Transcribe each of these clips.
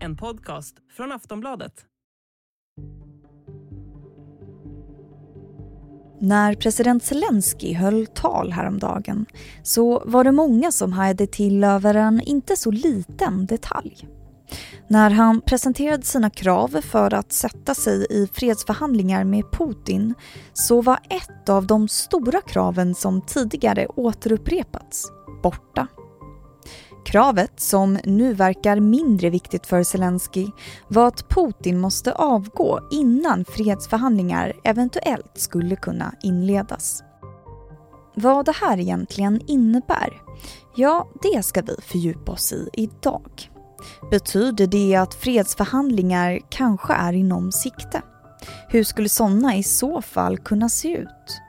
En podcast från Aftonbladet. När president Zelensky höll tal häromdagen så var det många som hajade till över en inte så liten detalj. När han presenterade sina krav för att sätta sig i fredsförhandlingar med Putin så var ett av de stora kraven som tidigare återupprepats borta. Kravet, som nu verkar mindre viktigt för Zelensky, var att Putin måste avgå innan fredsförhandlingar eventuellt skulle kunna inledas. Vad det här egentligen innebär, ja det ska vi fördjupa oss i idag. Betyder det att fredsförhandlingar kanske är inom sikte? Hur skulle sådana i så fall kunna se ut?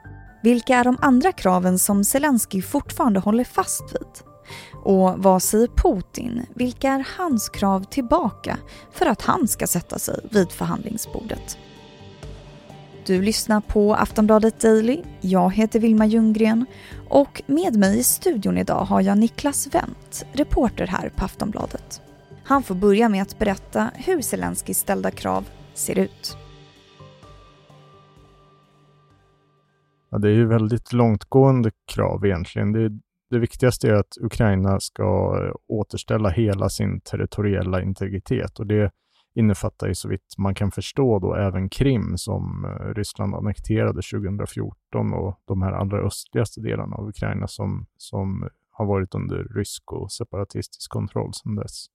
Vilka är de andra kraven som Zelensky fortfarande håller fast vid? Och vad säger Putin? Vilka är hans krav tillbaka för att han ska sätta sig vid förhandlingsbordet? Du lyssnar på Aftonbladet Daily. Jag heter Vilma Ljunggren och med mig i studion idag har jag Niklas Wendt, reporter här på Aftonbladet. Han får börja med att berätta hur Zelenskyjs ställda krav ser ut. Ja, det är ju väldigt långtgående krav egentligen. Det, det viktigaste är att Ukraina ska eh, återställa hela sin territoriella integritet och det innefattar ju så vitt man kan förstå då även Krim som eh, Ryssland annekterade 2014 och de här allra östligaste delarna av Ukraina som, som har varit under rysk och separatistisk kontroll sedan dess.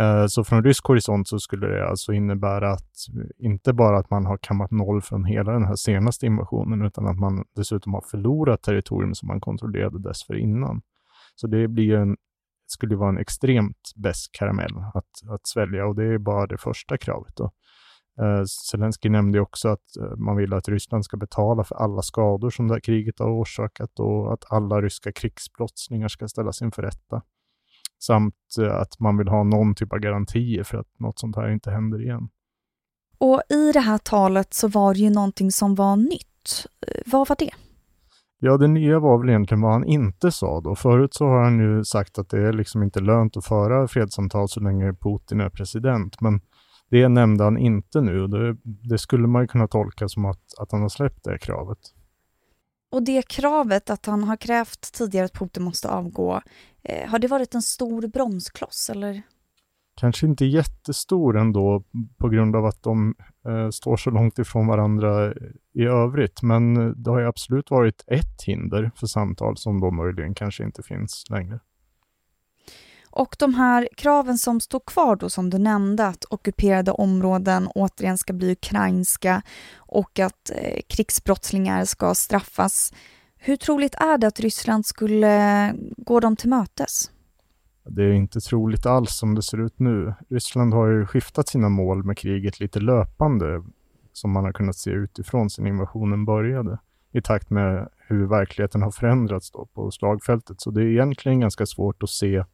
Eh, så från rysk horisont så skulle det alltså innebära att inte bara att man har kammat noll från hela den här senaste invasionen, utan att man dessutom har förlorat territorium som man kontrollerade dessförinnan. Så det blir en, skulle vara en extremt besk karamell att, att svälja och det är bara det första kravet. Då. Eh, uh, Zelensky nämnde också att eh, man vill att Ryssland ska betala för alla skador som det här kriget har orsakat och att alla ryska krigsbrottslingar ska ställas inför rätta. Samt eh, att man vill ha någon typ av garantier för att något sånt här inte händer igen. Och i det här talet så var det ju någonting som var nytt. Eh, vad var det? Ja, det nya var väl egentligen vad han inte sa då. Förut så har han ju sagt att det är liksom inte lönt att föra fredssamtal så länge Putin är president. Men det nämnde han inte nu. Det, det skulle man ju kunna tolka som att, att han har släppt det kravet. Och det kravet att han har krävt tidigare att Putin måste avgå, eh, har det varit en stor bromskloss eller? Kanske inte jättestor ändå på grund av att de eh, står så långt ifrån varandra i övrigt. Men eh, det har ju absolut varit ett hinder för samtal som då möjligen kanske inte finns längre. Och de här kraven som står kvar då som du nämnde, att ockuperade områden återigen ska bli ukrainska och att eh, krigsbrottslingar ska straffas. Hur troligt är det att Ryssland skulle gå dem till mötes? Det är inte troligt alls som det ser ut nu. Ryssland har ju skiftat sina mål med kriget lite löpande, som man har kunnat se utifrån sedan invasionen började, i takt med hur verkligheten har förändrats då på slagfältet. Så det är egentligen ganska svårt att se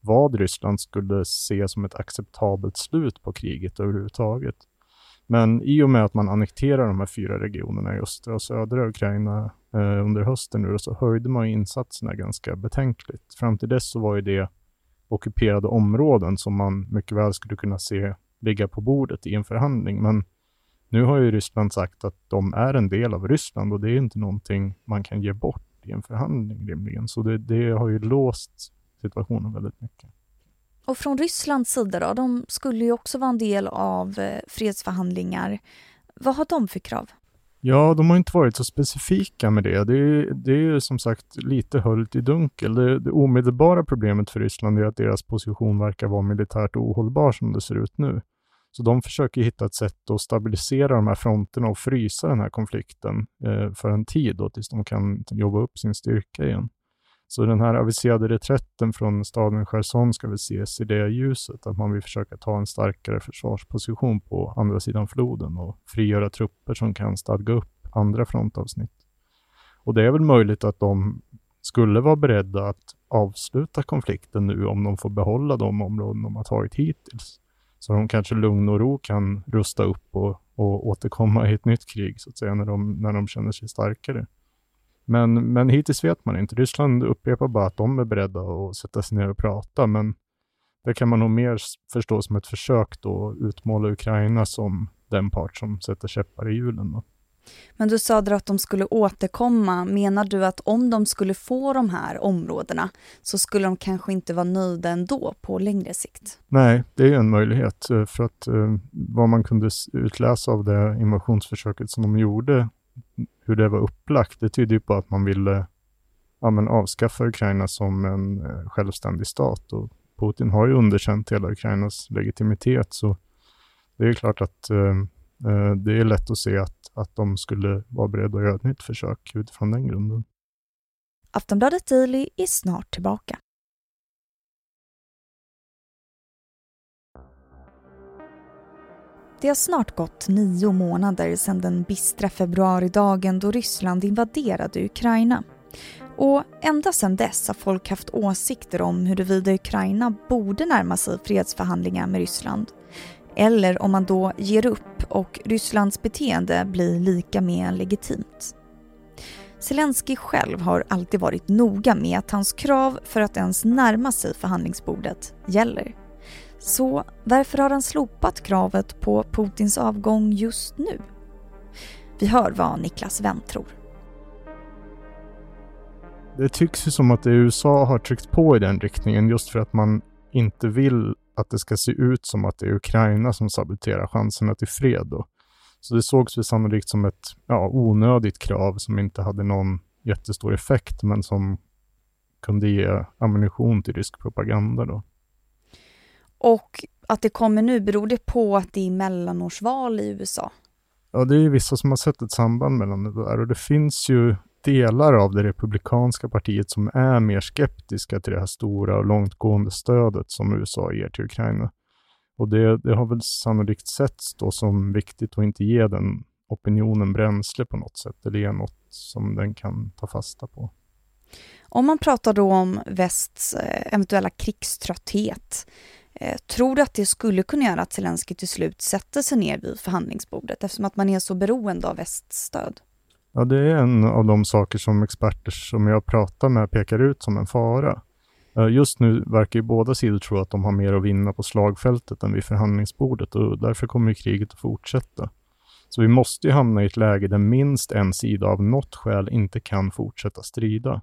vad Ryssland skulle se som ett acceptabelt slut på kriget överhuvudtaget. Men i och med att man annekterar de här fyra regionerna i östra och södra Ukraina eh, under hösten nu, så höjde man insatserna ganska betänkligt. Fram till dess så var ju det ockuperade områden som man mycket väl skulle kunna se ligga på bordet i en förhandling. Men nu har ju Ryssland sagt att de är en del av Ryssland och det är inte någonting man kan ge bort i en förhandling rimligen. Så det, det har ju låst situationen väldigt mycket. Och från Rysslands sida då, de skulle ju också vara en del av eh, fredsförhandlingar. Vad har de för krav? Ja, de har inte varit så specifika med det. Det är, det är som sagt lite höljt i dunkel. Det, det omedelbara problemet för Ryssland är att deras position verkar vara militärt ohållbar som det ser ut nu. Så de försöker hitta ett sätt att stabilisera de här fronterna och frysa den här konflikten eh, för en tid då, tills de kan jobba upp sin styrka igen. Så den här aviserade reträtten från staden Cherson ska väl ses i det ljuset, att man vill försöka ta en starkare försvarsposition på andra sidan floden och frigöra trupper som kan stadga upp andra frontavsnitt. Och det är väl möjligt att de skulle vara beredda att avsluta konflikten nu om de får behålla de områden de har tagit hittills. Så de kanske lugn och ro kan rusta upp och, och återkomma i ett nytt krig, så att säga, när de, när de känner sig starkare. Men, men hittills vet man inte. Ryssland upprepar bara att de är beredda att sätta sig ner och prata, men det kan man nog mer förstå som ett försök då att utmåla Ukraina som den part som sätter käppar i hjulen. Då. Men du sa att de skulle återkomma. Menar du att om de skulle få de här områdena så skulle de kanske inte vara nöjda ändå på längre sikt? Nej, det är en möjlighet. Eh, för att eh, vad man kunde utläsa av det invasionsförsöket som de gjorde, hur det var upplagt, det tyder ju på att man ville ja, men avskaffa Ukraina som en eh, självständig stat. Och Putin har ju underkänt hela Ukrainas legitimitet, så det är klart att eh, eh, det är lätt att se att, att de skulle vara beredda att göra ett nytt försök utifrån den grunden. Aftonbladet Daily är snart tillbaka. Det har snart gått nio månader sedan den bistra februaridagen då Ryssland invaderade Ukraina. Och ända sedan dess har folk haft åsikter om huruvida Ukraina borde närma sig fredsförhandlingar med Ryssland eller om man då ger upp och Rysslands beteende blir lika med legitimt. Zelensky själv har alltid varit noga med att hans krav för att ens närma sig förhandlingsbordet gäller. Så varför har han slopat kravet på Putins avgång just nu? Vi hör vad Niklas Wendt tror. Det tycks ju som att USA har tryckt på i den riktningen just för att man inte vill att det ska se ut som att det är Ukraina som saboterar chanserna till fred. Då. Så det sågs väl sannolikt som ett ja, onödigt krav som inte hade någon jättestor effekt, men som kunde ge ammunition till rysk propaganda. Då. Och att det kommer nu, beror det på att det är mellanårsval i USA? Ja, det är vissa som har sett ett samband mellan det där och det finns ju delar av det republikanska partiet som är mer skeptiska till det här stora och långtgående stödet som USA ger till Ukraina. Och det, det har väl sannolikt setts då som viktigt att inte ge den opinionen bränsle på något sätt, eller ge något som den kan ta fasta på. Om man pratar då om västs eh, eventuella krigströtthet, Eh, tror du att det skulle kunna göra att Zelenskyj till slut sätter sig ner vid förhandlingsbordet eftersom att man är så beroende av västs stöd? Ja, det är en av de saker som experter som jag pratar med pekar ut som en fara. Eh, just nu verkar ju båda sidor tro att de har mer att vinna på slagfältet än vid förhandlingsbordet och därför kommer kriget att fortsätta. Så vi måste ju hamna i ett läge där minst en sida av något skäl inte kan fortsätta strida.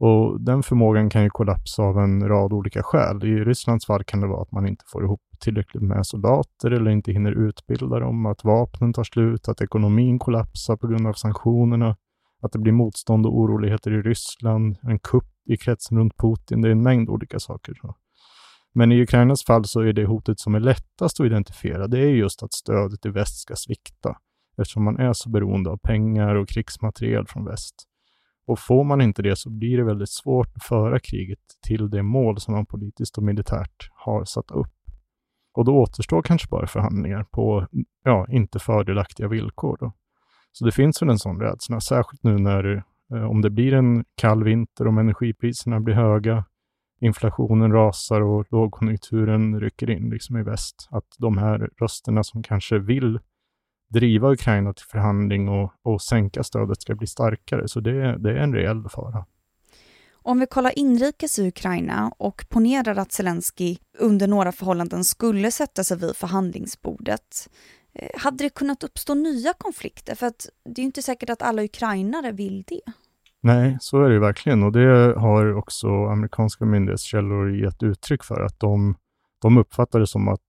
Och den förmågan kan ju kollapsa av en rad olika skäl. I Rysslands fall kan det vara att man inte får ihop tillräckligt med soldater eller inte hinner utbilda dem, att vapnen tar slut, att ekonomin kollapsar på grund av sanktionerna, att det blir motstånd och oroligheter i Ryssland, en kupp i kretsen runt Putin. Det är en mängd olika saker. Men i Ukrainas fall så är det hotet som är lättast att identifiera, det är just att stödet i väst ska svikta, eftersom man är så beroende av pengar och krigsmateriel från väst. Och får man inte det så blir det väldigt svårt att föra kriget till det mål som man politiskt och militärt har satt upp. Och då återstår kanske bara förhandlingar på ja, inte fördelaktiga villkor. Då. Så det finns väl en sån rädsla, särskilt nu när eh, om det blir en kall vinter, om energipriserna blir höga, inflationen rasar och lågkonjunkturen rycker in liksom i väst, att de här rösterna som kanske vill driva Ukraina till förhandling och, och sänka stödet ska bli starkare. Så det, det är en reell fara. Om vi kollar inrikes i Ukraina och ponerar att Zelensky under några förhållanden skulle sätta sig vid förhandlingsbordet, eh, hade det kunnat uppstå nya konflikter? För att det är ju inte säkert att alla ukrainare vill det. Nej, så är det ju verkligen och det har också amerikanska myndighetskällor gett uttryck för att de, de uppfattar det som att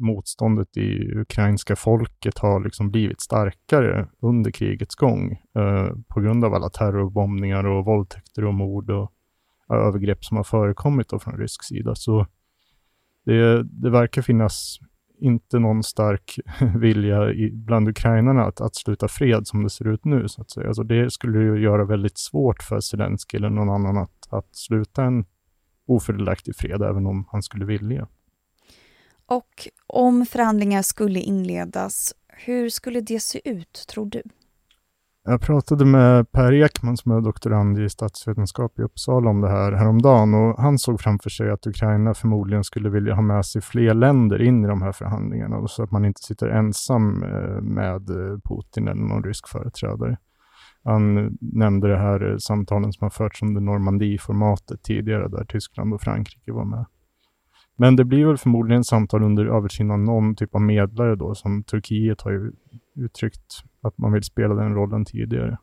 motståndet i ukrainska folket har liksom blivit starkare under krigets gång eh, på grund av alla terrorbombningar och våldtäkter och mord och övergrepp som har förekommit från rysk sida. Så det, det verkar finnas inte någon stark vilja i, bland ukrainarna att, att sluta fred som det ser ut nu. Så att säga. Alltså det skulle ju göra väldigt svårt för Zelenskyj eller någon annan att, att sluta en ofördelaktig fred, även om han skulle vilja. Och om förhandlingar skulle inledas, hur skulle det se ut, tror du? Jag pratade med Per Ekman som är doktorand i statsvetenskap i Uppsala om det här häromdagen och han såg framför sig att Ukraina förmodligen skulle vilja ha med sig fler länder in i de här förhandlingarna så att man inte sitter ensam eh, med Putin eller någon rysk företrädare. Han nämnde det här eh, samtalen som har förts under Normandie-formatet tidigare, där Tyskland och Frankrike var med. Men det blir väl förmodligen samtal under översyn av någon typ av medlare då, som Turkiet har ju uttryckt att man vill spela den rollen tidigare.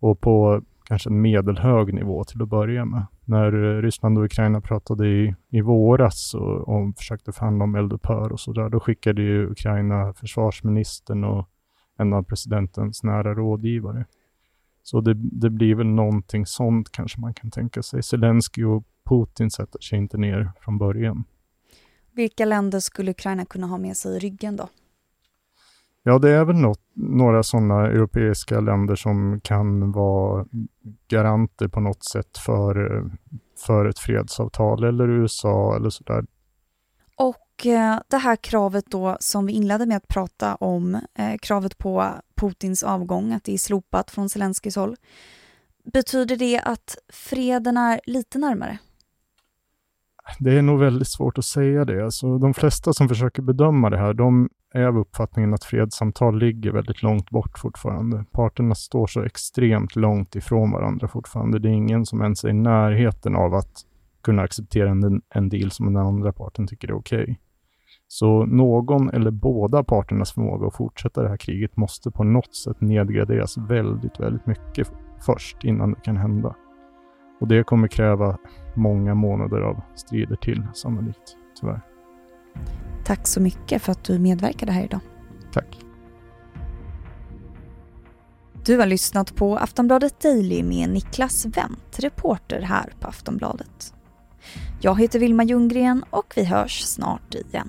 Och på kanske en medelhög nivå till att börja med. När eh, Ryssland och Ukraina pratade i, i våras och, och försökte förhandla om eldupphör och sådär, då skickade ju Ukraina försvarsministern och en av presidentens nära rådgivare. Så det, det blir väl någonting sånt kanske man kan tänka sig. Zelensky och Putin sätter sig inte ner från början. Vilka länder skulle Ukraina kunna ha med sig i ryggen då? Ja, det är väl något, några sådana europeiska länder som kan vara garanter på något sätt för, för ett fredsavtal, eller USA eller sådär. Och eh, det här kravet då som vi inledde med att prata om, eh, kravet på Putins avgång, att det är slopat från Zelenskys håll. Betyder det att freden är lite närmare? Det är nog väldigt svårt att säga det. Alltså, de flesta som försöker bedöma det här, de är av uppfattningen att fredssamtal ligger väldigt långt bort fortfarande. Parterna står så extremt långt ifrån varandra fortfarande. Det är ingen som ens är i närheten av att kunna acceptera en, en deal som den andra parten tycker är okej. Okay. Så någon eller båda parternas förmåga att fortsätta det här kriget måste på något sätt nedgraderas väldigt, väldigt mycket först innan det kan hända. Och det kommer kräva många månader av strider till sannolikt, tyvärr. Tack så mycket för att du medverkade här idag. Tack. Du har lyssnat på Aftonbladet Daily med Niklas Wendt, reporter här på Aftonbladet. Jag heter Vilma Ljunggren och vi hörs snart igen.